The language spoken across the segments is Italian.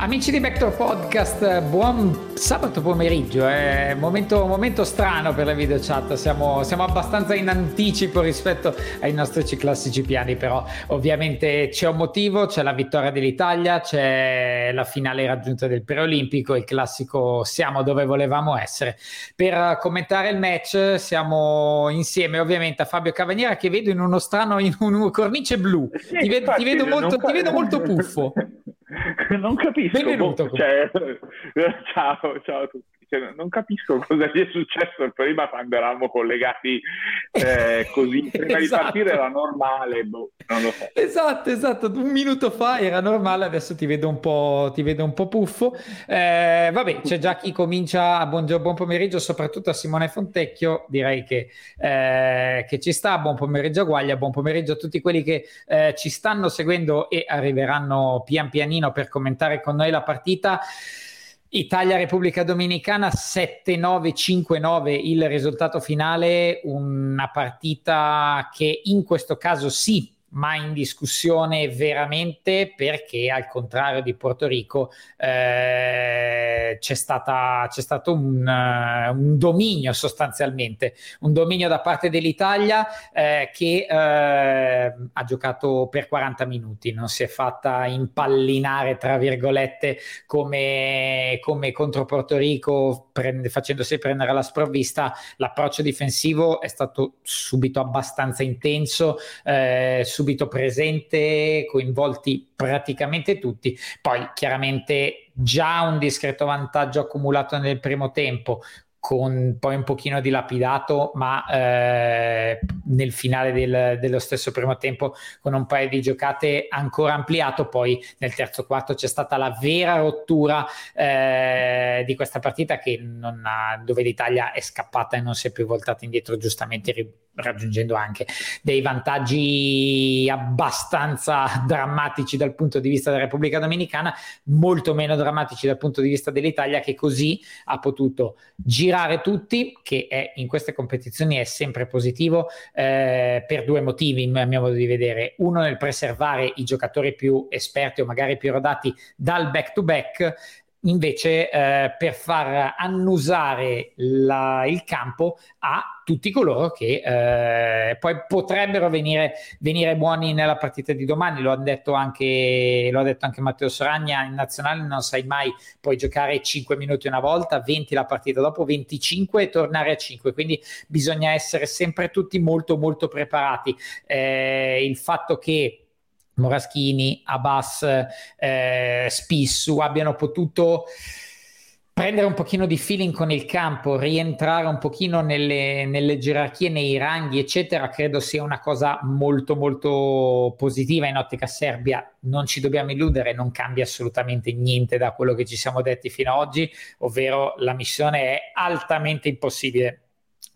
Amici di Vector Podcast, buon sabato pomeriggio, è un momento, momento, strano per la video chat, siamo, siamo, abbastanza in anticipo rispetto ai nostri classici piani, però ovviamente c'è un motivo, c'è la vittoria dell'Italia, c'è la finale raggiunta del preolimpico, il classico siamo dove volevamo essere. Per commentare il match siamo insieme ovviamente a Fabio Cavaniera che vedo in uno strano, in una cornice blu, ti, vedo, ti, vedo molto, ti vedo molto puffo. non capisco. Benvenuto. Cioè, ciao, ciao a tutti. Cioè, non capisco cosa sia successo prima quando eravamo collegati eh, così. Prima esatto. di partire era normale, boh, non lo so. Esatto, esatto. Un minuto fa era normale, adesso ti vedo un po', ti vedo un po puffo. Eh, vabbè, c'è già chi comincia. Buongiorno, buon pomeriggio, soprattutto a Simone Fontecchio. Direi che, eh, che ci sta. Buon pomeriggio a Guaglia, buon pomeriggio a tutti quelli che eh, ci stanno seguendo e arriveranno pian pianino per commentare con noi la partita. Italia-Repubblica Dominicana 7-9-5-9 il risultato finale, una partita che in questo caso sì ma in discussione veramente perché al contrario di Porto Rico eh, c'è, stata, c'è stato un, uh, un, dominio sostanzialmente, un dominio da parte dell'Italia eh, che eh, ha giocato per 40 minuti, non si è fatta impallinare tra virgolette come, come contro Porto Rico prende, facendosi prendere la sprovvista, l'approccio difensivo è stato subito abbastanza intenso eh, subito presente, coinvolti praticamente tutti. Poi chiaramente già un discreto vantaggio accumulato nel primo tempo, con poi un pochino dilapidato, ma eh, nel finale del, dello stesso primo tempo con un paio di giocate ancora ampliato. Poi nel terzo quarto c'è stata la vera rottura eh, di questa partita ha, dove l'Italia è scappata e non si è più voltata indietro, giustamente raggiungendo anche dei vantaggi abbastanza drammatici dal punto di vista della Repubblica Dominicana, molto meno drammatici dal punto di vista dell'Italia che così ha potuto girare tutti, che è, in queste competizioni è sempre positivo eh, per due motivi, a mio modo di vedere. Uno nel preservare i giocatori più esperti o magari più rodati dal back to back invece eh, per far annusare la, il campo a tutti coloro che eh, poi potrebbero venire, venire, buoni nella partita di domani. Lo ha, detto anche, lo ha detto anche Matteo Soragna, in nazionale non sai mai, puoi giocare 5 minuti una volta, 20 la partita dopo, 25 e tornare a 5, quindi bisogna essere sempre tutti molto molto preparati. Eh, il fatto che Moraschini, Abbas, eh, Spissu abbiano potuto prendere un pochino di feeling con il campo, rientrare un pochino nelle, nelle, gerarchie, nei ranghi, eccetera, credo sia una cosa molto molto positiva in ottica Serbia. Non ci dobbiamo illudere, non cambia assolutamente niente da quello che ci siamo detti fino ad oggi, ovvero la missione è altamente impossibile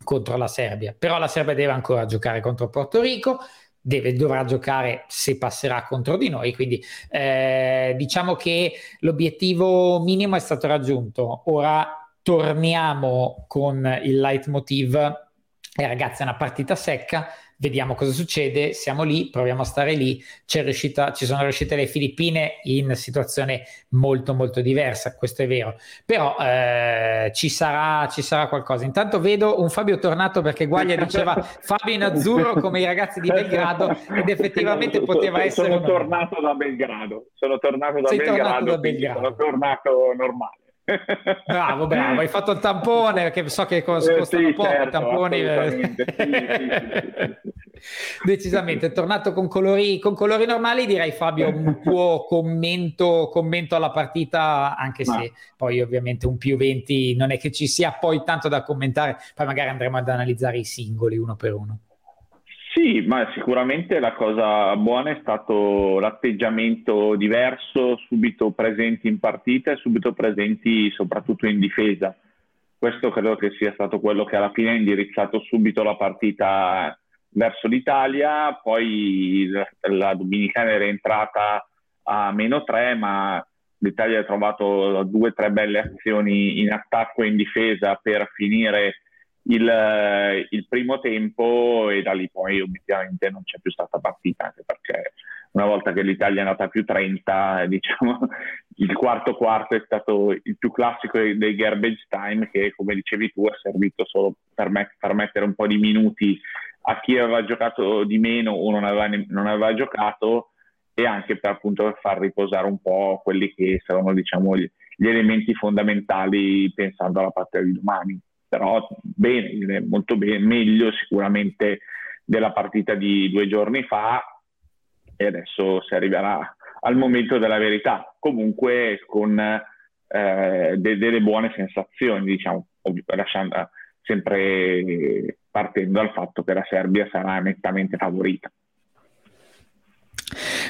contro la Serbia. Però la Serbia deve ancora giocare contro Porto Rico, deve, dovrà giocare se passerà contro di noi. Quindi eh, diciamo che l'obiettivo minimo è stato raggiunto. Ora torniamo con il leitmotiv. Eh, ragazzi, è una partita secca, vediamo cosa succede, siamo lì, proviamo a stare lì, riuscita, ci sono riuscite le Filippine in situazione molto molto diversa, questo è vero, però eh, ci, sarà, ci sarà qualcosa. Intanto vedo un Fabio tornato perché Guaglia diceva Fabio in azzurro come i ragazzi di Belgrado ed effettivamente poteva essere... Sono tornato da Belgrado, sono tornato da Sei Belgrado, tornato da Belgrado. sono tornato normale. Bravo, bravo, hai fatto il tampone perché so che costano Eh, sì, poco certo, tamponi. Decisamente, è tornato con colori, con colori normali, direi Fabio un tuo commento, commento alla partita, anche se Ma- poi ovviamente un più 20 non è che ci sia poi tanto da commentare, poi magari andremo ad analizzare i singoli uno per uno. Sì, ma sicuramente la cosa buona è stato l'atteggiamento diverso, subito presenti in partita e subito presenti soprattutto in difesa. Questo credo che sia stato quello che alla fine ha indirizzato subito la partita verso l'Italia, poi la, Dominicana era entrata a meno 3, ma l'Italia ha trovato due o tre belle azioni in attacco e in difesa per finire il, eh, il primo tempo e da lì poi obiettivamente non c'è più stata partita, anche perché una volta che l'Italia è andata a più 30, diciamo, il quarto quarto è stato il più classico dei, garbage time che, come dicevi tu, è servito solo per, met- per mettere un po' di minuti a chi aveva giocato di meno o non aveva, ne- non aveva giocato e anche per appunto far riposare un po' quelli che saranno diciamo gli, gli elementi fondamentali pensando alla partita di domani però bene, molto bene, meglio sicuramente della partita di due giorni fa e adesso si arriverà al momento della verità, comunque con eh, de- delle buone sensazioni, diciamo, lasciando, sempre partendo dal fatto che la Serbia sarà nettamente favorita.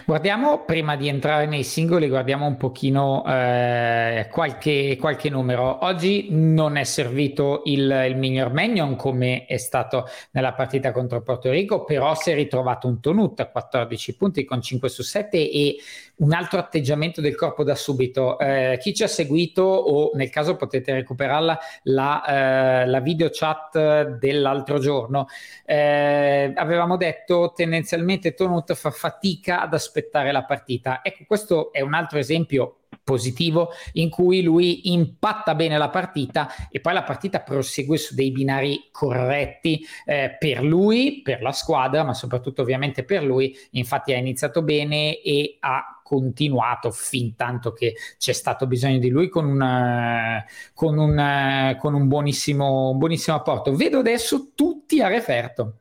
Guardiamo, prima di entrare nei singoli, guardiamo un pochino eh, qualche, qualche numero. Oggi non è servito il, il miglior Magnon come è stato nella partita contro Porto Rico, però si è ritrovato un Tonut a 14 punti con 5 su 7 e un altro atteggiamento del corpo da subito. Eh, chi ci ha seguito o nel caso potete recuperarla la, eh, la video chat dell'altro giorno, eh, avevamo detto tendenzialmente Tonut fa fatica ad aspettare la partita. Ecco, questo è un altro esempio positivo in cui lui impatta bene la partita e poi la partita prosegue su dei binari corretti eh, per lui, per la squadra, ma soprattutto ovviamente per lui. Infatti ha iniziato bene e ha continuato fin tanto che c'è stato bisogno di lui con, una, con, un, con un, buonissimo, un buonissimo apporto. Vedo adesso tutti a referto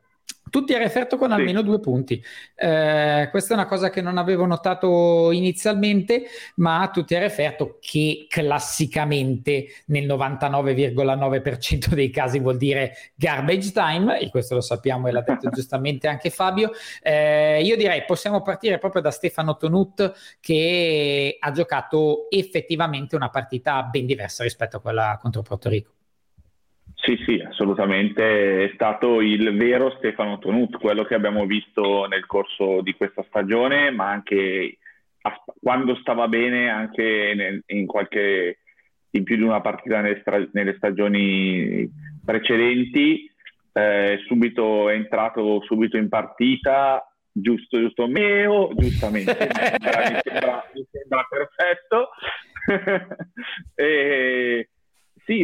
tutti a referto con almeno sì. due punti. Eh, questa è una cosa che non avevo notato inizialmente, ma tutti a referto che classicamente nel 99,9% dei casi vuol dire garbage time, e questo lo sappiamo e l'ha detto giustamente anche Fabio. Eh, io direi possiamo partire proprio da Stefano Tonut che ha giocato effettivamente una partita ben diversa rispetto a quella contro Porto Rico. Sì, sì, assolutamente. È stato il vero Stefano Tonut, quello che abbiamo visto nel corso di questa stagione, ma anche a, quando stava bene, anche nel, in qualche in più di una partita nelle, stra, nelle stagioni precedenti. Eh, subito è entrato subito in partita, giusto, giusto, meo, giustamente, mi, sembra, mi sembra perfetto. e,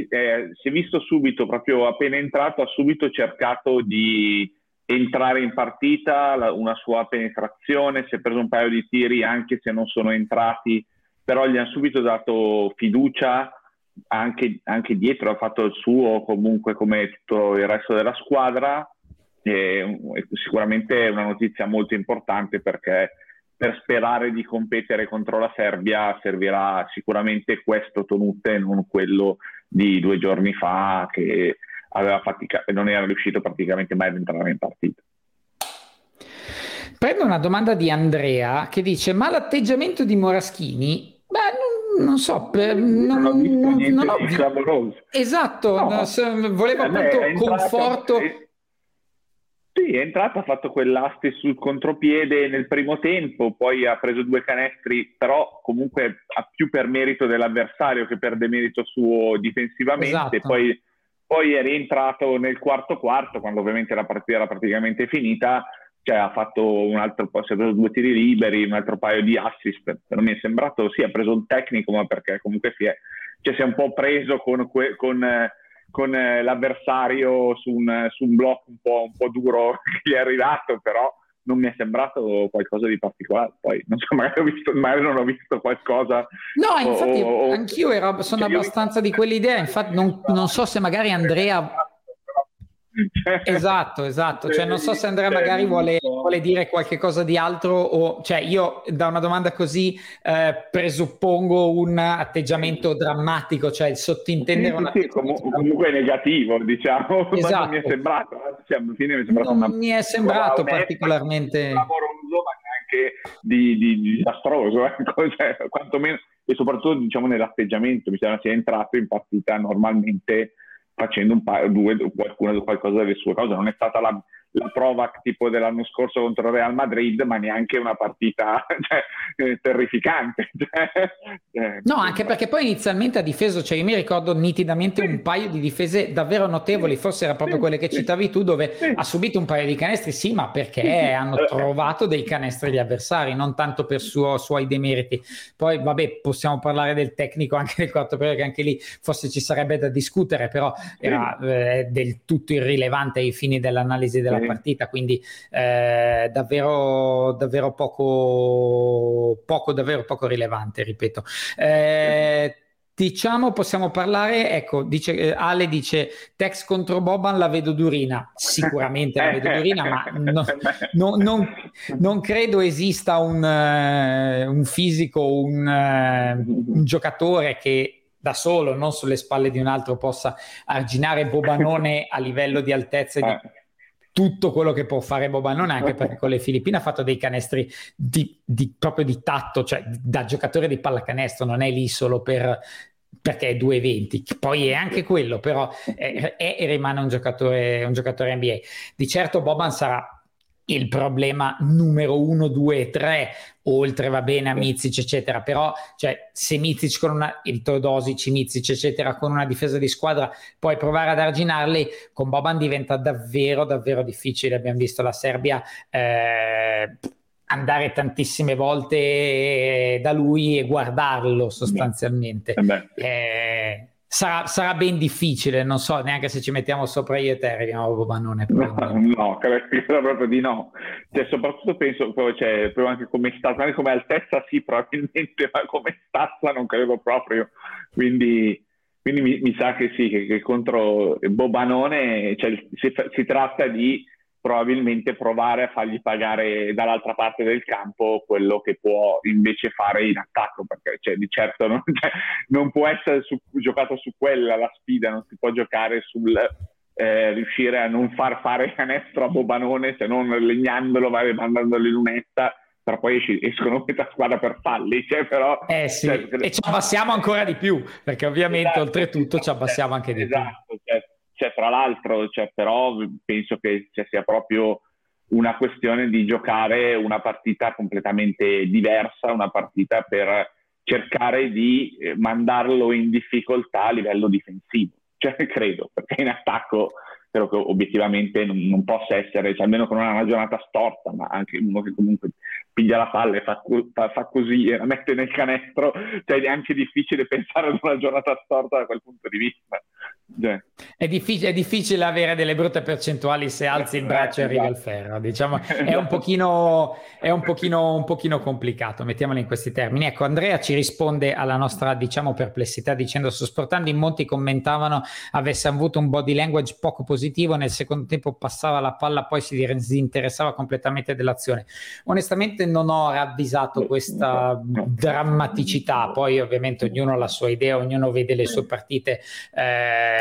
eh, si è visto subito, proprio appena entrato, ha subito cercato di entrare in partita, la, una sua penetrazione, si è preso un paio di tiri anche se non sono entrati, però gli hanno subito dato fiducia, anche, anche dietro ha fatto il suo comunque come tutto il resto della squadra, e, e sicuramente è una notizia molto importante perché per sperare di competere contro la Serbia servirà sicuramente questo Tonute e non quello di due giorni fa che aveva fatica non era riuscito praticamente mai ad entrare in partita. Prendo una domanda di Andrea che dice: Ma l'atteggiamento di Moraschini? Beh, non, non so, per, non, non, ho visto niente non ho... di clamoroso. Esatto, no, volevo appunto conforto. È... Sì, è entrato, ha fatto quell'aste sul contropiede nel primo tempo, poi ha preso due canestri, però comunque ha più per merito dell'avversario che per demerito suo difensivamente. Esatto. Poi poi è rientrato nel quarto quarto, quando ovviamente la partita era praticamente finita, cioè ha fatto un altro si è preso due tiri liberi, un altro paio di assist, però mi è sembrato, sì, ha preso un tecnico, ma perché comunque si è, cioè, si è un po' preso con, con, con l'avversario su un, su un blocco un po', un po' duro che gli è arrivato, però non mi è sembrato qualcosa di particolare. Poi non so, magari, ho visto, magari non ho visto qualcosa. No, infatti, o, anch'io ero, sono abbastanza di quell'idea. Infatti, non, non so se magari Andrea esatto, esatto. Cioè, non so se Andrea magari vuole, vuole, dire qualche cosa di altro o, cioè, io da una domanda così eh, presuppongo un atteggiamento drammatico, cioè il sottintendere sì, una... sì, com- comunque negativo, diciamo. Esatto. non mi è sembrato, cioè, alla fine mi è sembrato, non una... mi è sembrato particolarmente lavoroso, ma neanche di, di, di disastroso, ecco, cioè, quantomeno e soprattutto diciamo nell'atteggiamento, mi sembra sia entrato in partita normalmente facendo un paio, due, qualcuno, qualcosa delle sue cose. Non è stata la, la prova tipo dell'anno scorso contro il Real Madrid, ma neanche una partita cioè, eh, terrificante. Cioè, no, anche perché poi inizialmente ha difeso, cioè io mi ricordo nitidamente un paio di difese davvero notevoli, forse era proprio quelle che citavi tu, dove ha subito un paio di canestri, sì, ma perché hanno trovato dei canestri gli avversari, non tanto per suo, suoi demeriti. Poi, vabbè, possiamo parlare del tecnico anche nel quarto periodo, che anche lì forse ci sarebbe da discutere, però era eh, del tutto irrilevante ai fini dell'analisi della partita, quindi eh, davvero, davvero poco, poco, davvero poco rilevante, ripeto. Eh, Diciamo, possiamo parlare, ecco, dice, eh, Ale dice, Tex contro Boban la vedo durina, sicuramente la vedo durina, ma no, no, non, non, credo esista un, uh, un fisico, un, uh, un, giocatore che da solo, non sulle spalle di un altro, possa arginare Bobanone a livello di altezza e di tutto quello che può fare Bobanone, anche perché con le Filippine ha fatto dei canestri di, di, proprio di tatto, cioè da giocatore di pallacanestro, non è lì solo per perché è 2,20, poi è anche quello, però è, è e rimane un giocatore, un giocatore NBA. Di certo Boban sarà il problema numero uno, due e tre, oltre va bene a Mizic, eccetera. Però, cioè, se Mizic con una, il Teodosic, Mizic, eccetera, con una difesa di squadra, puoi provare ad arginarli, con Boban diventa davvero, davvero difficile. Abbiamo visto la Serbia eh, andare tantissime volte da lui e guardarlo sostanzialmente. Eh, eh Sarà, sarà, ben difficile, non so neanche se ci mettiamo sopra e te arriviamo a Bobanone. No, no, credo proprio di no. Cioè, soprattutto penso, cioè, anche come stazza, come altezza sì probabilmente, ma come stazza non credo proprio. Quindi, quindi mi, mi, sa che sì, che, che contro Bobanone cioè, si, si tratta di probabilmente provare a fargli pagare dall'altra parte del campo quello che può invece fare in attacco, perché cioè, di certo non, cioè, non può essere su, giocato su quella la sfida, non si può giocare sul eh, riuscire a non far fare canestro a Bobanone se non legnandolo, vai mandandolo in lunetta però poi esci, escono metà squadra per falli, cioè però... Eh sì, cioè, e ci abbassiamo ancora di più, perché ovviamente esatto, oltretutto ci esatto, abbassiamo anche di esatto, più. Cioè, cioè, tra l'altro, cioè, però penso che cioè, sia proprio una questione di giocare una partita completamente diversa, una partita per cercare di eh, mandarlo in difficoltà a livello difensivo. Cioè, credo, perché in attacco credo che obiettivamente non, non possa essere, cioè, almeno con una giornata storta, ma anche uno che comunque piglia la palla e fa, fa, fa, così e la mette nel canestro, cioè è anche difficile pensare ad una giornata storta da quel punto di vista. Cioè. È, difficile, è, difficile, avere delle brutte percentuali se alzi il braccio e arriva il ferro, diciamo, è un pochino, è un pochino, un pochino complicato, mettiamolo in questi termini. Ecco, Andrea ci risponde alla nostra, diciamo, perplessità dicendo, sosportando in molti commentavano avesse avuto un body language poco positivo, nel secondo tempo passava la palla, poi si disinteressava completamente dell'azione. Onestamente non ho ravvisato questa drammaticità, poi ovviamente ognuno ha la sua idea, ognuno vede le sue partite. Eh,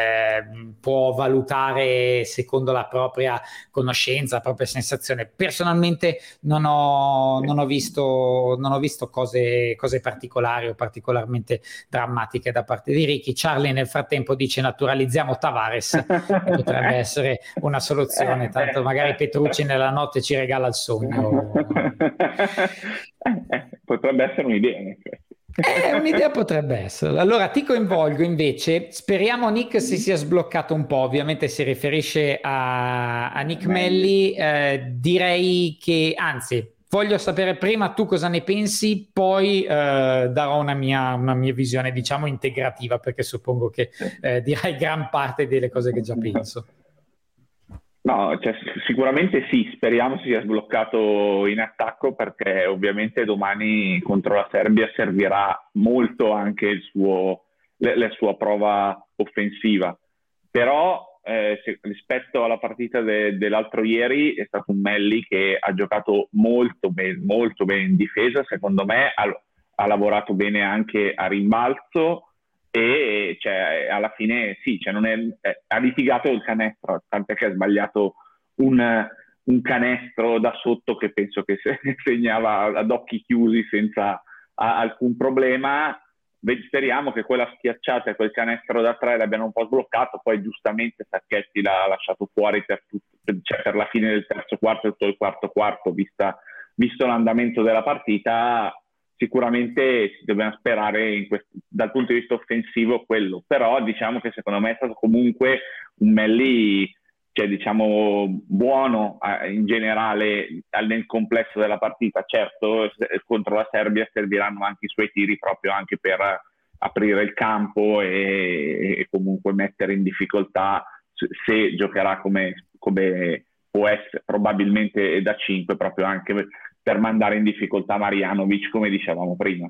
può valutare secondo la propria conoscenza, la propria sensazione. Personalmente non ho, non ho visto, non ho visto cose, cose, particolari o particolarmente drammatiche da parte di Ricky. Charlie nel frattempo dice naturalizziamo Tavares, potrebbe essere una soluzione, tanto magari Petrucci nella notte ci regala il sogno. Eh, eh, potrebbe essere un'idea in effetti. Eh, un'idea potrebbe essere. Allora ti coinvolgo invece, speriamo Nick si sia sbloccato un po', ovviamente si riferisce a, a Nick Melli, eh, direi che anzi voglio sapere prima tu cosa ne pensi, poi eh, darò una mia, una mia, visione diciamo integrativa perché suppongo che eh, dirai gran parte delle cose che già penso. No, cioè, sicuramente sì, speriamo si sia sbloccato in attacco perché ovviamente domani contro la Serbia servirà molto anche suo, la sua prova offensiva. Però eh, se, rispetto alla partita de, dell'altro ieri è stato un Melli che ha giocato molto, ben, molto bene in difesa, secondo me ha, ha lavorato bene anche a rimbalzo e cioè, alla fine sì, cioè è, è, ha litigato il canestro, tant'è che ha sbagliato un, un, canestro da sotto che penso che segnava ad occhi chiusi senza a, alcun problema. Speriamo che quella schiacciata e quel canestro da tre l'abbiano un po' sbloccato, poi giustamente Sacchetti l'ha lasciato fuori per, tutto, cioè per la fine del terzo quarto e tutto il quarto quarto, vista, visto l'andamento della partita sicuramente si dobbiamo sperare questo, dal punto di vista offensivo quello, però diciamo che secondo me è stato comunque un Melli cioè, diciamo, buono in generale nel complesso della partita. Certo, contro la Serbia serviranno anche i suoi tiri proprio anche per aprire il campo e, e comunque mettere in difficoltà se giocherà come, come può essere probabilmente da 5 proprio anche per mandare in difficoltà Marianovic, come dicevamo prima.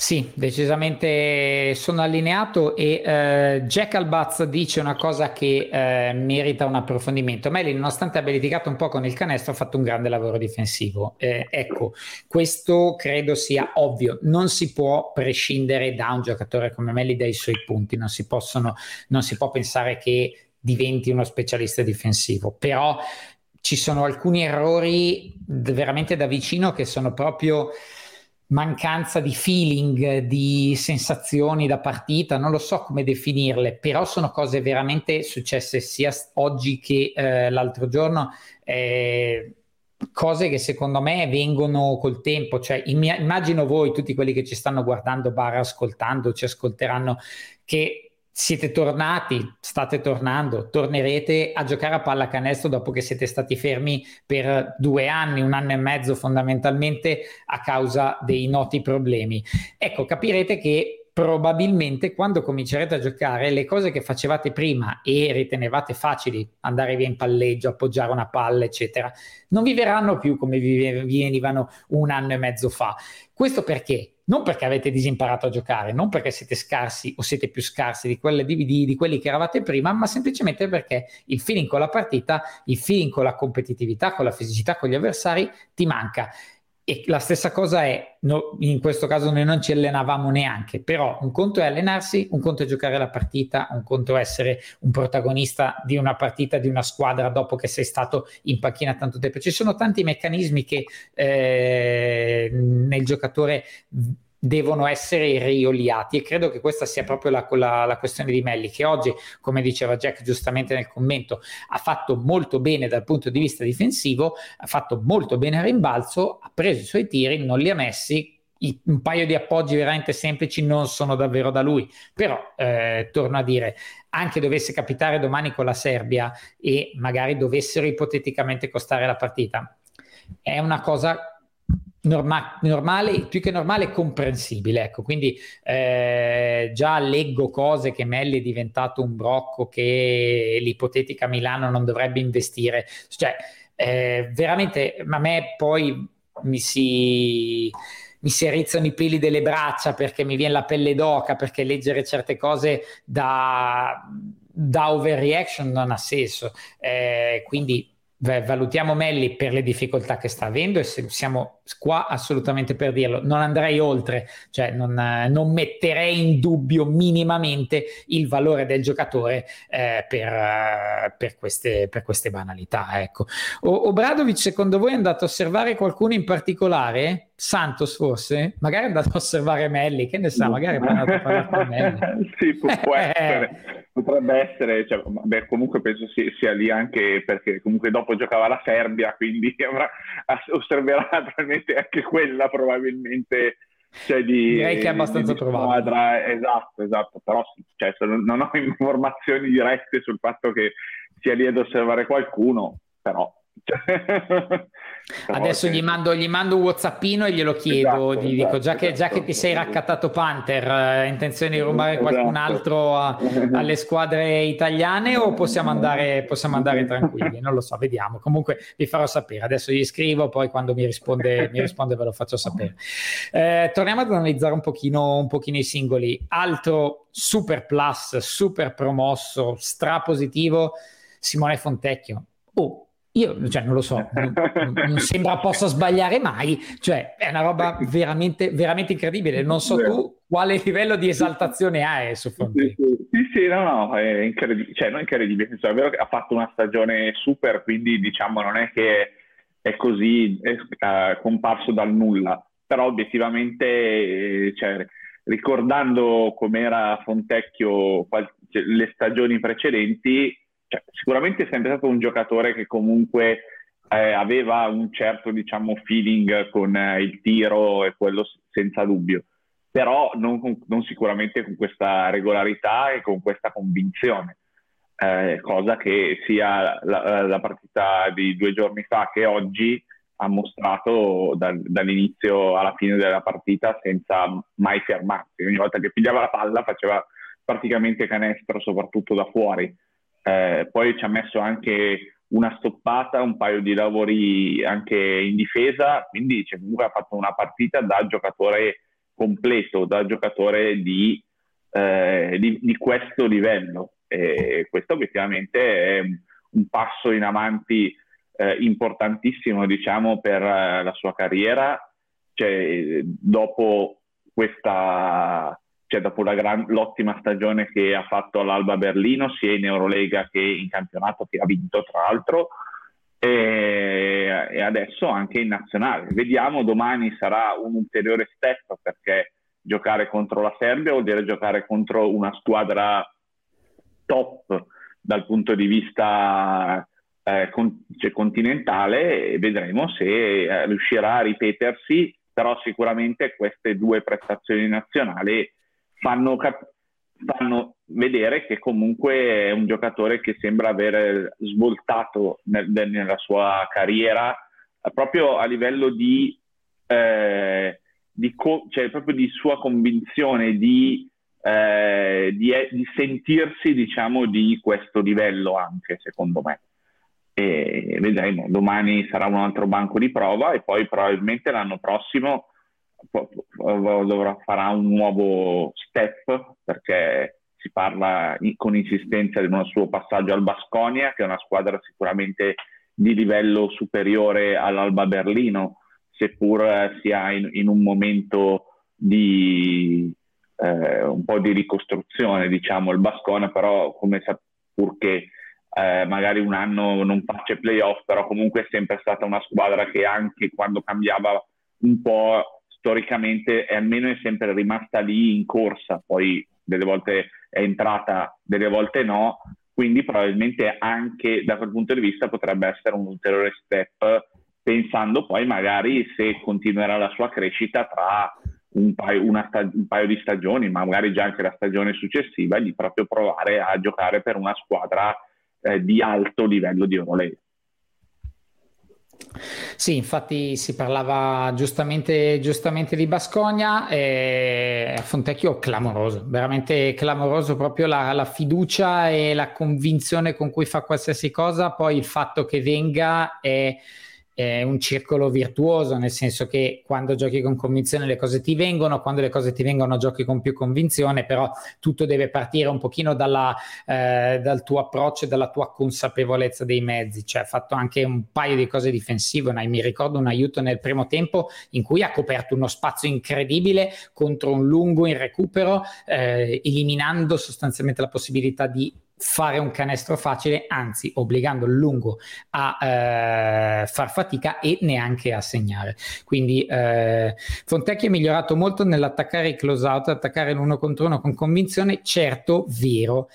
Sì, decisamente sono allineato e eh, Jack Albaz dice una cosa che eh, merita un approfondimento. Melly, nonostante abbia litigato un po' con il canestro, ha fatto un grande lavoro difensivo. Eh, ecco, questo credo sia ovvio. Non si può prescindere da un giocatore come Melly dai suoi punti, non si, possono, non si può pensare che diventi uno specialista difensivo, però ci sono alcuni errori veramente da vicino che sono proprio mancanza di feeling, di sensazioni da partita, non lo so come definirle, però sono cose veramente successe sia oggi che eh, l'altro giorno. Eh, cose che secondo me vengono col tempo, cioè immagino voi, tutti quelli che ci stanno guardando, barra ascoltando, ci ascolteranno, che siete tornati, state tornando, tornerete a giocare a pallacanestro dopo che siete stati fermi per due anni, un anno e mezzo fondamentalmente a causa dei noti problemi. Ecco, capirete che probabilmente quando comincerete a giocare le cose che facevate prima e ritenevate facili, andare via in palleggio, appoggiare una palla, eccetera, non vi verranno più come vi venivano un anno e mezzo fa. Questo perché? Non perché avete disimparato a giocare, non perché siete scarsi o siete più scarsi di, quelle, di, di, quelli che eravate prima, ma semplicemente perché il feeling con la partita, il feeling con la competitività, con la fisicità, con gli avversari ti manca. E la stessa cosa è, no, in questo caso noi non ci allenavamo neanche, però un conto è allenarsi, un conto è giocare la partita, un conto è essere un protagonista di una partita, di una squadra dopo che sei stato in panchina tanto tempo. Ci sono tanti meccanismi che eh, nel giocatore devono essere rioliati e credo che questa sia proprio la, la, la, questione di Melli che oggi, come diceva Jack giustamente nel commento, ha fatto molto bene dal punto di vista difensivo, ha fatto molto bene a rimbalzo, ha preso i suoi tiri, non li ha messi, un paio di appoggi veramente semplici non sono davvero da lui, però eh, torno a dire, anche dovesse capitare domani con la Serbia e magari dovessero ipoteticamente costare la partita, è una cosa Norma- normale, più che normale, comprensibile. Ecco, quindi eh, già leggo cose che Melli è diventato un brocco che l'ipotetica Milano non dovrebbe investire. Cioè, eh, veramente, a me poi mi si mi si erizzano i peli delle braccia perché mi viene la pelle d'oca, perché leggere certe cose da, da overreaction non ha senso. Eh, quindi Beh, valutiamo Melli per le difficoltà che sta avendo e siamo qua assolutamente per dirlo. Non andrei oltre, cioè non, non metterei in dubbio minimamente il valore del giocatore eh, per, per, queste, per, queste, banalità. Ecco. O, Obradovic, secondo voi è andato a osservare qualcuno in particolare? Santos forse? Magari è andato a osservare Melli, che ne sa, magari è andato a parlare con Melli. sì, può, può essere potrebbe essere, cioè, beh, comunque penso sia, sia, lì anche perché comunque dopo giocava la Serbia, quindi avrà, osserverà probabilmente anche quella probabilmente. Cioè di, Direi che è abbastanza di probabile. Esatto, esatto, però cioè, non ho informazioni dirette sul fatto che sia lì ad osservare qualcuno, però Adesso gli mando, gli mando, un whatsappino e glielo chiedo, esatto, gli dico esatto, già, che, già, che, ti sei raccattato Panther, hai eh, intenzione di rubare esatto. qualcun altro a, alle squadre italiane o possiamo andare, possiamo andare, tranquilli? Non lo so, vediamo. Comunque vi farò sapere, adesso gli scrivo, poi quando mi risponde, mi risponde ve lo faccio sapere. Eh, torniamo ad analizzare un pochino, un pochino i singoli. Altro super plus, super promosso, strapositivo, Simone Fontecchio. Oh, io cioè, non lo so, non, non, sembra possa sbagliare mai, cioè è una roba veramente, veramente incredibile. Non so tu quale livello di esaltazione hai su fronte. Sì, sì, no, no, è incredibile, cioè non incredibile, cioè, è vero che ha fatto una stagione super, quindi diciamo non è che è così è, uh, comparso dal nulla, però obiettivamente, cioè, ricordando com'era Fontecchio cioè, le stagioni precedenti, cioè, sicuramente è sempre stato un giocatore che comunque eh, aveva un certo diciamo, feeling con eh, il tiro e quello senza dubbio, però non, non, sicuramente con questa regolarità e con questa convinzione. Eh, cosa che sia la, la, partita di due giorni fa che oggi ha mostrato da, dall'inizio alla fine della partita senza mai fermarsi. Ogni volta che pigliava la palla faceva praticamente canestro, soprattutto da fuori. Eh, poi ci ha messo anche una stoppata, un paio di lavori anche in difesa, quindi cioè, comunque ha fatto una partita da giocatore completo, da giocatore di, eh, di, di questo livello. E questo obiettivamente è un passo in avanti eh, importantissimo, diciamo, per eh, la sua carriera. Cioè, dopo questa cioè dopo gran, l'ottima stagione che ha fatto all'Alba Berlino, sia in Eurolega che in campionato che ha vinto tra l'altro, e, e adesso anche in nazionale. Vediamo, domani sarà un ulteriore step perché giocare contro la Serbia vuol dire giocare contro una squadra top dal punto di vista eh, con, cioè, continentale e vedremo se eh, riuscirà a ripetersi, però sicuramente queste due prestazioni nazionali fanno, cap- fanno vedere che comunque è un giocatore che sembra aver svoltato nel, nella sua carriera eh, proprio a livello di, eh, di, co- cioè proprio di sua convinzione di, eh, di, di, sentirsi diciamo di questo livello anche secondo me. E vedremo domani sarà un altro banco di prova e poi probabilmente l'anno prossimo dovrà, farà un nuovo step perché si parla con insistenza di un suo passaggio al Basconia, che è una squadra sicuramente di livello superiore all'Alba Berlino, seppur sia in, in un momento di eh, un po' di ricostruzione, diciamo, il Basconia, però come sa, purché eh, magari un anno non faccia playoff, però comunque è sempre stata una squadra che anche quando cambiava un po' storicamente è almeno è sempre rimasta lì in corsa, poi delle volte è entrata, delle volte no, quindi probabilmente anche da quel punto di vista potrebbe essere un ulteriore step, pensando poi magari se continuerà la sua crescita tra un paio, stag- un paio di stagioni, ma magari già anche la stagione successiva, di proprio provare a giocare per una squadra eh, di alto livello di Eurolega. Sì, infatti si parlava giustamente, giustamente di Bascogna e a Fontecchio clamoroso, veramente clamoroso proprio la, la, fiducia e la convinzione con cui fa qualsiasi cosa, poi il fatto che venga è è un circolo virtuoso, nel senso che quando giochi con convinzione le cose ti vengono, quando le cose ti vengono giochi con più convinzione, però tutto deve partire un pochino dalla, eh, dal tuo approccio e dalla tua consapevolezza dei mezzi, cioè ha fatto anche un paio di cose difensive, no? mi ricordo un aiuto nel primo tempo in cui ha coperto uno spazio incredibile contro un lungo in recupero, eh, eliminando sostanzialmente la possibilità di fare un canestro facile, anzi obbligando il lungo a eh, far fatica e neanche a segnare. Quindi eh, Fontecchi è migliorato molto nell'attaccare i close out, attaccare l'uno contro uno con convinzione, certo, vero,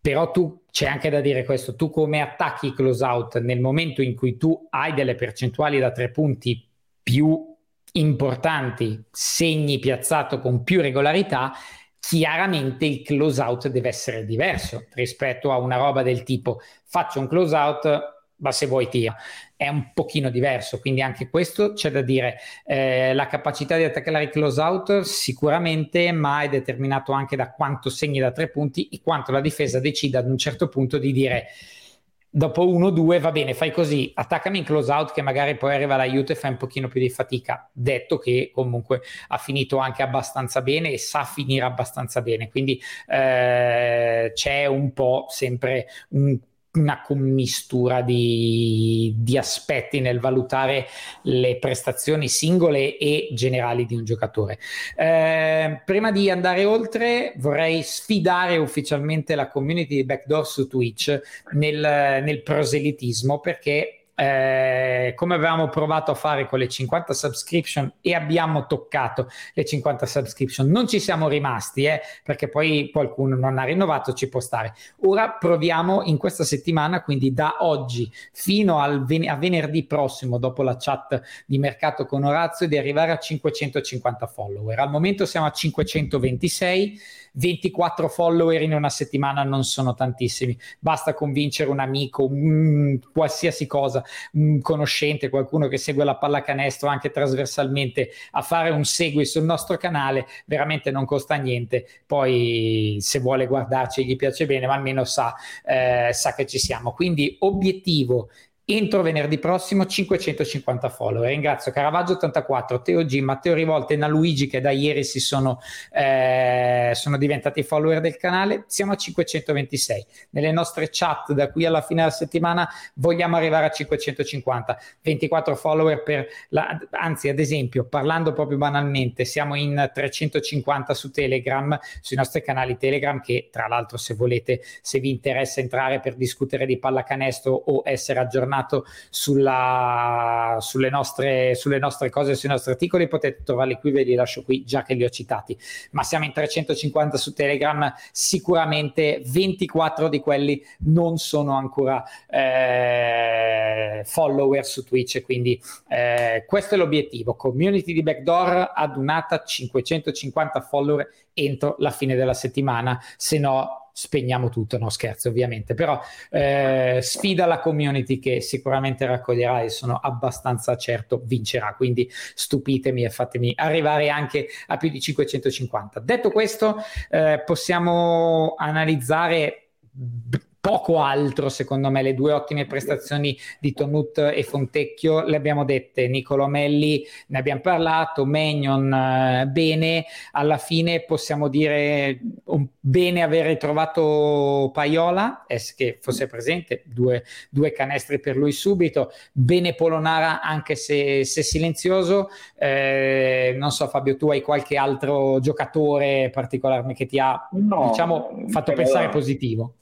però tu c'è anche da dire questo, tu come attacchi i close out nel momento in cui tu hai delle percentuali da tre punti più importanti, segni piazzato con più regolarità, chiaramente il close out deve essere diverso rispetto a una roba del tipo faccio un close out ma se vuoi tira è un pochino diverso quindi anche questo c'è da dire. Eh, la capacità di attaccare il close out sicuramente ma è determinato anche da quanto segni da tre punti e quanto la difesa decida ad un certo punto di dire dopo uno o due va bene, fai così, attaccami in close out che magari poi arriva l'aiuto e fai un pochino più di fatica, detto che comunque ha finito anche abbastanza bene e sa finire abbastanza bene, quindi eh, c'è un po' sempre un una commistura di, di, aspetti nel valutare le prestazioni singole e generali di un giocatore. Eh, prima di andare oltre, vorrei sfidare ufficialmente la community di Backdoor su Twitch nel, nel proselitismo perché eh, come avevamo provato a fare con le 50 subscription e abbiamo toccato le 50 subscription, non ci siamo rimasti eh, perché poi qualcuno non ha rinnovato, ci può stare. Ora proviamo in questa settimana, quindi da oggi fino ven- a venerdì prossimo, dopo la chat di mercato con Orazio, di arrivare a 550 follower. Al momento siamo a 526 24 follower in una settimana non sono tantissimi, basta convincere un amico, un, qualsiasi cosa, un conoscente, qualcuno che segue la pallacanestro anche trasversalmente a fare un segui sul nostro canale, veramente non costa niente, poi se vuole guardarci gli piace bene, ma almeno sa, eh, sa che ci siamo. Quindi obiettivo Entro venerdì prossimo 550 follower. Ringrazio Caravaggio 84, Teo G, Matteo Rivolta e Naluigi che da ieri si sono, eh, sono, diventati follower del canale. Siamo a 526. Nelle nostre chat da qui alla fine della settimana vogliamo arrivare a 550. 24 follower per la, anzi ad esempio parlando proprio banalmente siamo in 350 su Telegram, sui nostri canali Telegram che tra l'altro se volete, se vi interessa entrare per discutere di pallacanestro o essere aggiornati aggiornato sulla, sulle, nostre, sulle nostre cose, sui nostri articoli, potete trovarli qui, ve li lascio qui già che li ho citati. Ma siamo in 350 su Telegram, sicuramente 24 di quelli non sono ancora eh, follower su Twitch, quindi eh, questo è l'obiettivo. Community di Backdoor adunata 550 follower entro la fine della settimana, se no spegniamo tutto, no scherzo ovviamente, però eh, sfida la community che sicuramente raccoglierà e sono abbastanza certo vincerà, quindi stupitemi e fatemi arrivare anche a più di 550. Detto questo, eh, possiamo analizzare poco altro, secondo me, le due ottime prestazioni di Tonut e Fontecchio le abbiamo dette, Nicolo Melli ne abbiamo parlato, Magnon eh, bene, alla fine possiamo dire un, bene aver ritrovato Paiola, che fosse presente, due, due, canestri per lui subito, bene Polonara anche se, se silenzioso, eh, non so Fabio tu hai qualche altro giocatore particolare che ti ha no, diciamo, fatto pensare positivo?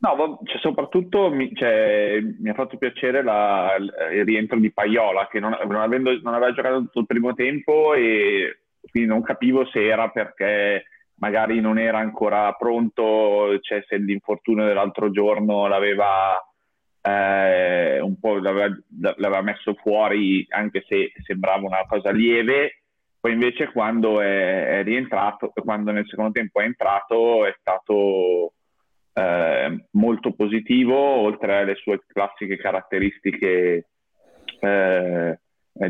No, cioè, soprattutto mi, cioè, mi, ha fatto piacere la, il rientro di Paiola, che non, non, avendo, non, aveva giocato tutto il primo tempo e quindi non capivo se era perché magari non era ancora pronto, cioè se l'infortunio dell'altro giorno l'aveva, eh, l'aveva, l'aveva messo fuori, anche se sembrava una cosa lieve. Poi invece quando è, è rientrato, quando nel secondo tempo è entrato, è stato eh, molto positivo, oltre alle sue classiche caratteristiche eh,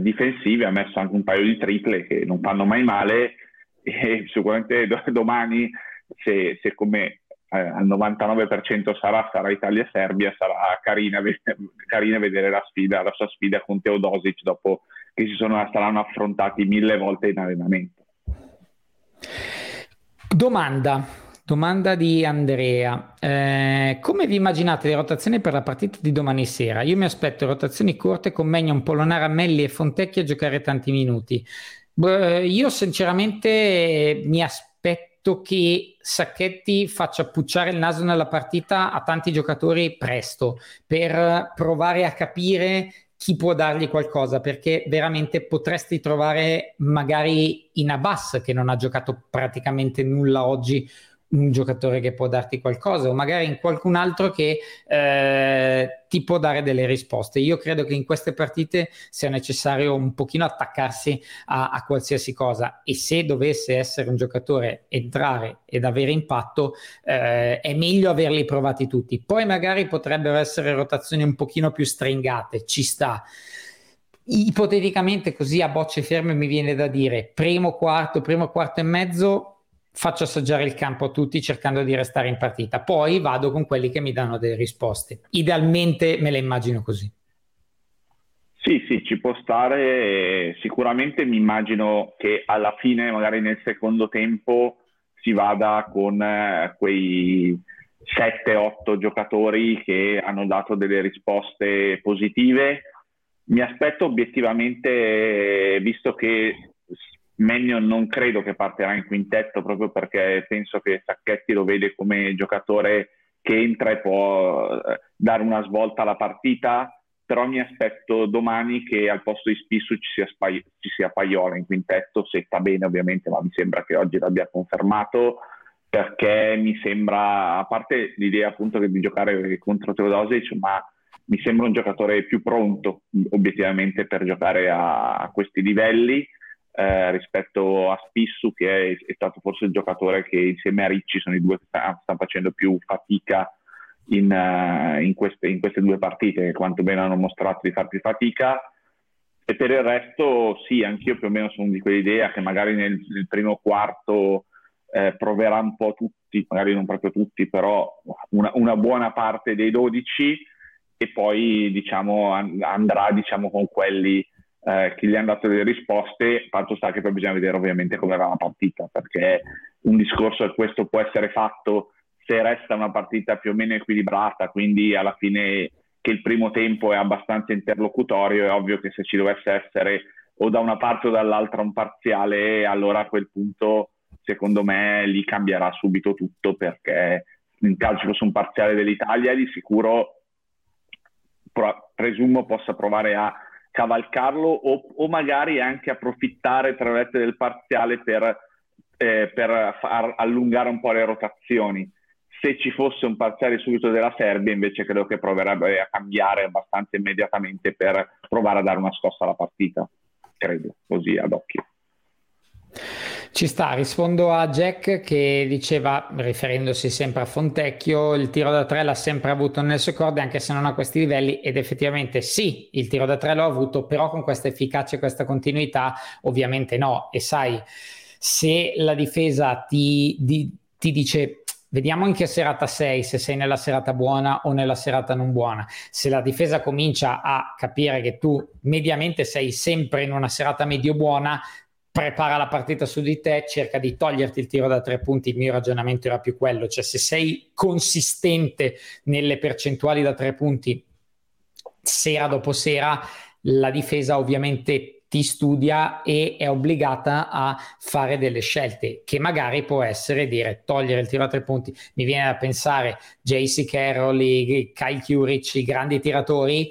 difensivi, ha messo anche un paio di triple che non fanno mai male e sicuramente domani se, se come eh, al 99% sarà, sarà Italia-Serbia, sarà carina, carina, vedere la sfida, la sua sfida con Teodosic dopo che si sono, saranno affrontati mille volte in allenamento. Domanda, domanda di Andrea. Eh, come vi immaginate le rotazioni per la partita di domani sera? Io mi aspetto rotazioni corte con Megnan, Polonara, Melli e Fontecchi a giocare tanti minuti. io sinceramente mi aspetto che Sacchetti faccia pucciare il naso nella partita a tanti giocatori presto per provare a capire chi può dargli qualcosa perché veramente potresti trovare magari in Abbas che non ha giocato praticamente nulla oggi un giocatore che può darti qualcosa o magari in qualcun altro che eh, ti può dare delle risposte. Io credo che in queste partite sia necessario un pochino attaccarsi a, a qualsiasi cosa e se dovesse essere un giocatore entrare ed avere impatto eh, è meglio averli provati tutti. Poi magari potrebbero essere rotazioni un pochino più stringate, ci sta. Ipoteticamente così a bocce ferme mi viene da dire primo quarto, primo quarto e mezzo faccio assaggiare il campo a tutti cercando di restare in partita. Poi vado con quelli che mi danno delle risposte. Idealmente me le immagino così. Sì, sì, ci può stare. Sicuramente mi immagino che alla fine, magari nel secondo tempo, si vada con eh, quei 7-8 giocatori che hanno dato delle risposte positive. Mi aspetto obiettivamente, visto che Menio non credo che partirà in quintetto proprio perché penso che Sacchetti lo vede come giocatore che entra e può eh, dare una svolta alla partita, però mi aspetto domani che al posto di Spissu ci sia, Spai- ci sia Paiola in quintetto, se sta bene ovviamente, ma mi sembra che oggi l'abbia confermato perché mi sembra, a parte l'idea appunto di giocare contro Teodosic, ma mi sembra un giocatore più pronto obiettivamente per giocare a, a questi livelli eh, rispetto a Spissu che è, è, stato forse il giocatore che insieme a Ricci sono i due che stanno, stanno facendo più fatica in, uh, in, queste, in, queste, due partite, che quantomeno hanno mostrato di far più fatica. E per il resto, sì, anch'io più o meno sono di quell'idea che magari nel, nel primo quarto eh, proverà un po' tutti, magari non proprio tutti, però una, una buona parte dei 12 e poi diciamo, andrà diciamo, con quelli eh, che gli hanno dato delle risposte, fatto sta che poi bisogna vedere ovviamente come va la partita, perché un discorso di questo può essere fatto se resta una partita più o meno equilibrata, quindi alla fine che il primo tempo è abbastanza interlocutorio, è ovvio che se ci dovesse essere o da una parte o dall'altra un parziale, allora a quel punto secondo me lì cambierà subito tutto perché in caso ci fosse un parziale dell'Italia di sicuro presumo possa provare a cavalcarlo o, o magari anche approfittare tra virgolette del parziale per, eh, per far allungare un po' le rotazioni. Se ci fosse un parziale subito della Serbia, invece credo che proverebbe a cambiare abbastanza immediatamente per provare a dare una scossa alla partita, credo, così ad occhio. Ci sta, rispondo a Jack che diceva, riferendosi sempre a Fontecchio, il tiro da tre l'ha sempre avuto nelle sue corde anche se non a questi livelli ed effettivamente sì, il tiro da tre l'ho avuto, però con questa efficacia e questa continuità ovviamente no. E sai, se la difesa ti, di, ti dice Vediamo in che serata sei, se sei nella serata buona o nella serata non buona. Se la difesa comincia a capire che tu mediamente sei sempre in una serata medio buona, prepara la partita su di te, cerca di toglierti il tiro da tre punti. Il mio ragionamento era più quello, cioè se sei consistente nelle percentuali da tre punti sera dopo sera, la difesa ovviamente ti studia e è obbligata a fare delle scelte che magari può essere dire togliere il tiro a tre punti. Mi viene da pensare JC Carroll, Kyle Curich, i grandi tiratori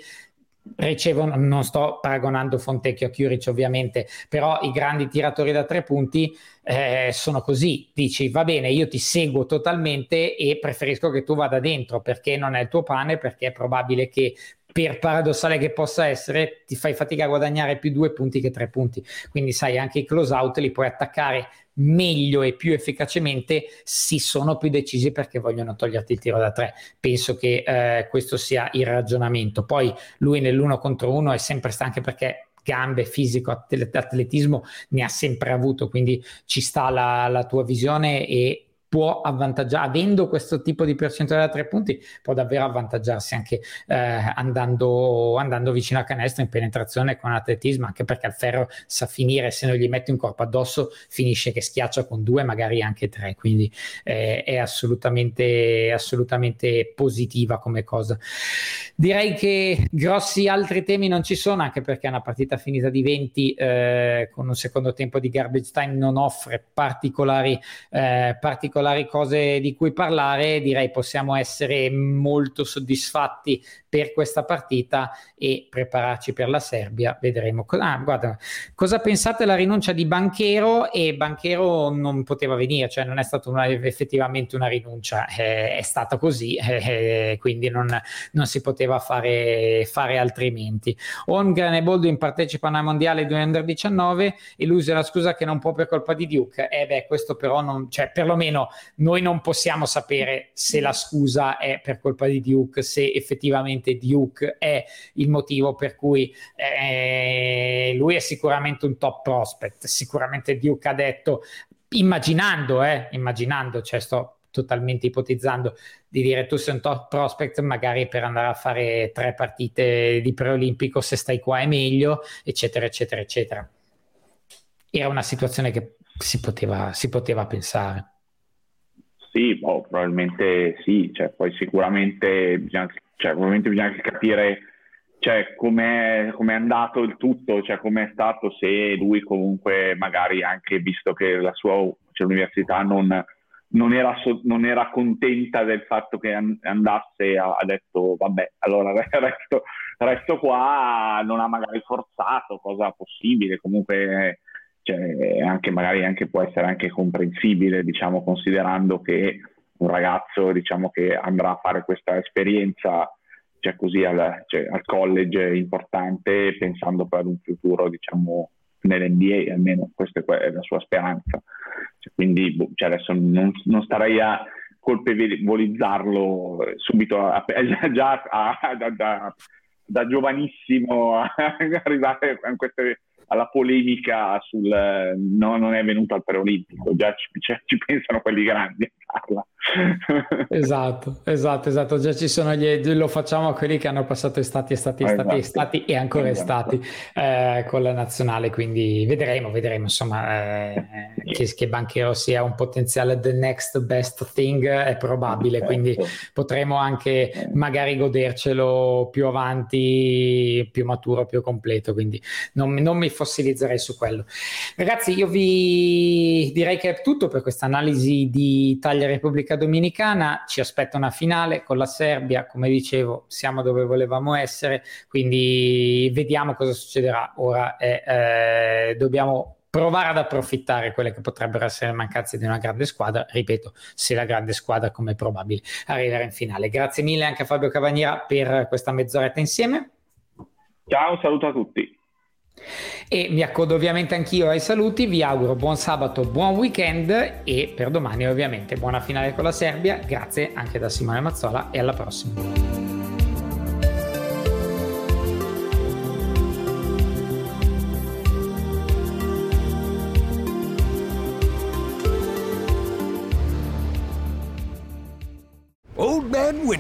ricevono, non sto paragonando Fontecchio a Chiuric ovviamente, però i grandi tiratori da tre punti eh, sono così, dici va bene io ti seguo totalmente e preferisco che tu vada dentro perché non è il tuo pane, perché è probabile che per paradossale che possa essere ti fai fatica a guadagnare più due punti che tre punti, quindi sai anche i close out li puoi attaccare meglio e più efficacemente si sono più decisi perché vogliono toglierti il tiro da tre. Penso che eh, questo sia il ragionamento. Poi lui nell'uno contro uno è sempre sta anche perché gambe, fisico, atletismo ne ha sempre avuto, quindi ci sta la, la tua visione e può avvantaggiare, avendo questo tipo di percentuale da tre punti, può davvero avvantaggiarsi anche eh, andando, andando, vicino a canestro in penetrazione con atletismo, anche perché il ferro sa finire, se non gli metti un corpo addosso, finisce che schiaccia con due, magari anche tre, quindi eh, è assolutamente, assolutamente positiva come cosa. Direi che grossi altri temi non ci sono, anche perché una partita finita di 20 eh, con un secondo tempo di garbage time non offre particolari, eh, particolari particolari cose di cui parlare, direi possiamo essere molto soddisfatti per questa partita e prepararci per la Serbia. Vedremo. Ah, guarda, cosa pensate della rinuncia di Banchero? E Banchero non poteva venire, cioè non è stata una, effettivamente una rinuncia, eh, è stata così, eh, quindi non, non, si poteva fare, fare altrimenti. Ongren e Baldwin partecipano al mondiale 2019 e lui usa la scusa che non può per colpa di Duke. Eh beh, questo però non, cioè perlomeno noi non possiamo sapere se la scusa è per colpa di Duke, se effettivamente Duke è il motivo per cui eh, lui è sicuramente un top prospect. Sicuramente Duke ha detto, immaginando, eh, immaginando, cioè sto totalmente ipotizzando di dire tu sei un top prospect magari per andare a fare tre partite di preolimpico se stai qua è meglio eccetera eccetera eccetera era una situazione che si poteva, si poteva pensare sì, boh, probabilmente sì, cioè, poi sicuramente bisogna, cioè, probabilmente bisogna capire cioè, come è andato il tutto, cioè è stato se lui comunque magari anche visto che la sua cioè, l'università non, non, era so, non, era contenta del fatto che andasse, ha detto vabbè, allora resto, resto, qua, non ha magari forzato, cosa possibile, comunque cioè, anche magari anche, può essere anche comprensibile, diciamo, considerando che un ragazzo diciamo, che andrà a fare questa esperienza cioè, così al, cioè, al college importante, pensando ad un futuro diciamo, nell'NBA, almeno questa è la sua speranza. Cioè, quindi boh, cioè, adesso non, non, starei a colpevolizzarlo subito, a, già a, da, da, da, giovanissimo a arrivare a queste alla polemica sul no, non è venuto al preolimpico, già ci, ci pensano quelli grandi esatto, esatto, esatto, già ci sono gli, lo facciamo a quelli che hanno passato estati, estati, estati, esatto. estati e ancora esatto. estati eh, con la nazionale, quindi vedremo, vedremo insomma eh, che, che Banchero sia un potenziale the next best thing è probabile, quindi certo. potremo anche magari godercelo più avanti, più maturo, più completo, quindi non, non mi fossilizzerei su quello. Ragazzi, io vi direi che è tutto per questa analisi di Italia Repubblica Dominicana. Ci aspetta una finale con la Serbia, come dicevo, siamo dove volevamo essere, quindi vediamo cosa succederà. Ora è, eh, dobbiamo provare ad approfittare quelle che potrebbero essere le mancanze di una grande squadra, ripeto, se la grande squadra come è probabile arriverà in finale. Grazie mille anche a Fabio Cavaniera per questa mezz'oretta insieme. Ciao, saluto a tutti. E mi accodo ovviamente anch'io ai saluti, vi auguro buon sabato, buon weekend e per domani ovviamente buona finale con la Serbia. Grazie anche da Simone Mazzola e alla prossima.